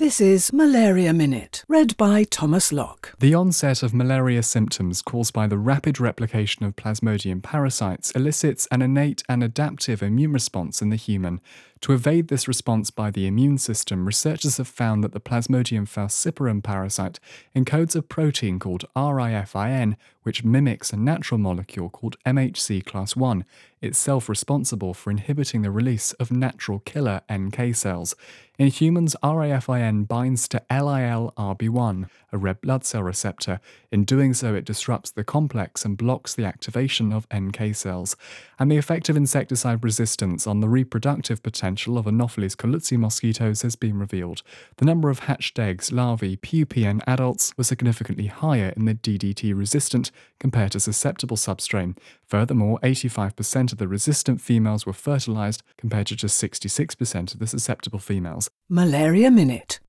This is Malaria Minute, read by Thomas Locke. The onset of malaria symptoms caused by the rapid replication of Plasmodium parasites elicits an innate and adaptive immune response in the human. To evade this response by the immune system, researchers have found that the Plasmodium falciparum parasite encodes a protein called RIFIN, which mimics a natural molecule called MHC class 1, itself responsible for inhibiting the release of natural killer NK cells. In humans, RIFIN binds to LIL-RB1, a red blood cell receptor. In doing so, it disrupts the complex and blocks the activation of NK cells. And the effect of insecticide resistance on the reproductive potential of Anopheles coluzzii mosquitoes has been revealed. The number of hatched eggs, larvae, pupae, and adults was significantly higher in the DDT resistant compared to susceptible substrain. Furthermore, 85% of the resistant females were fertilized compared to just 66% of the susceptible females. Malaria Minute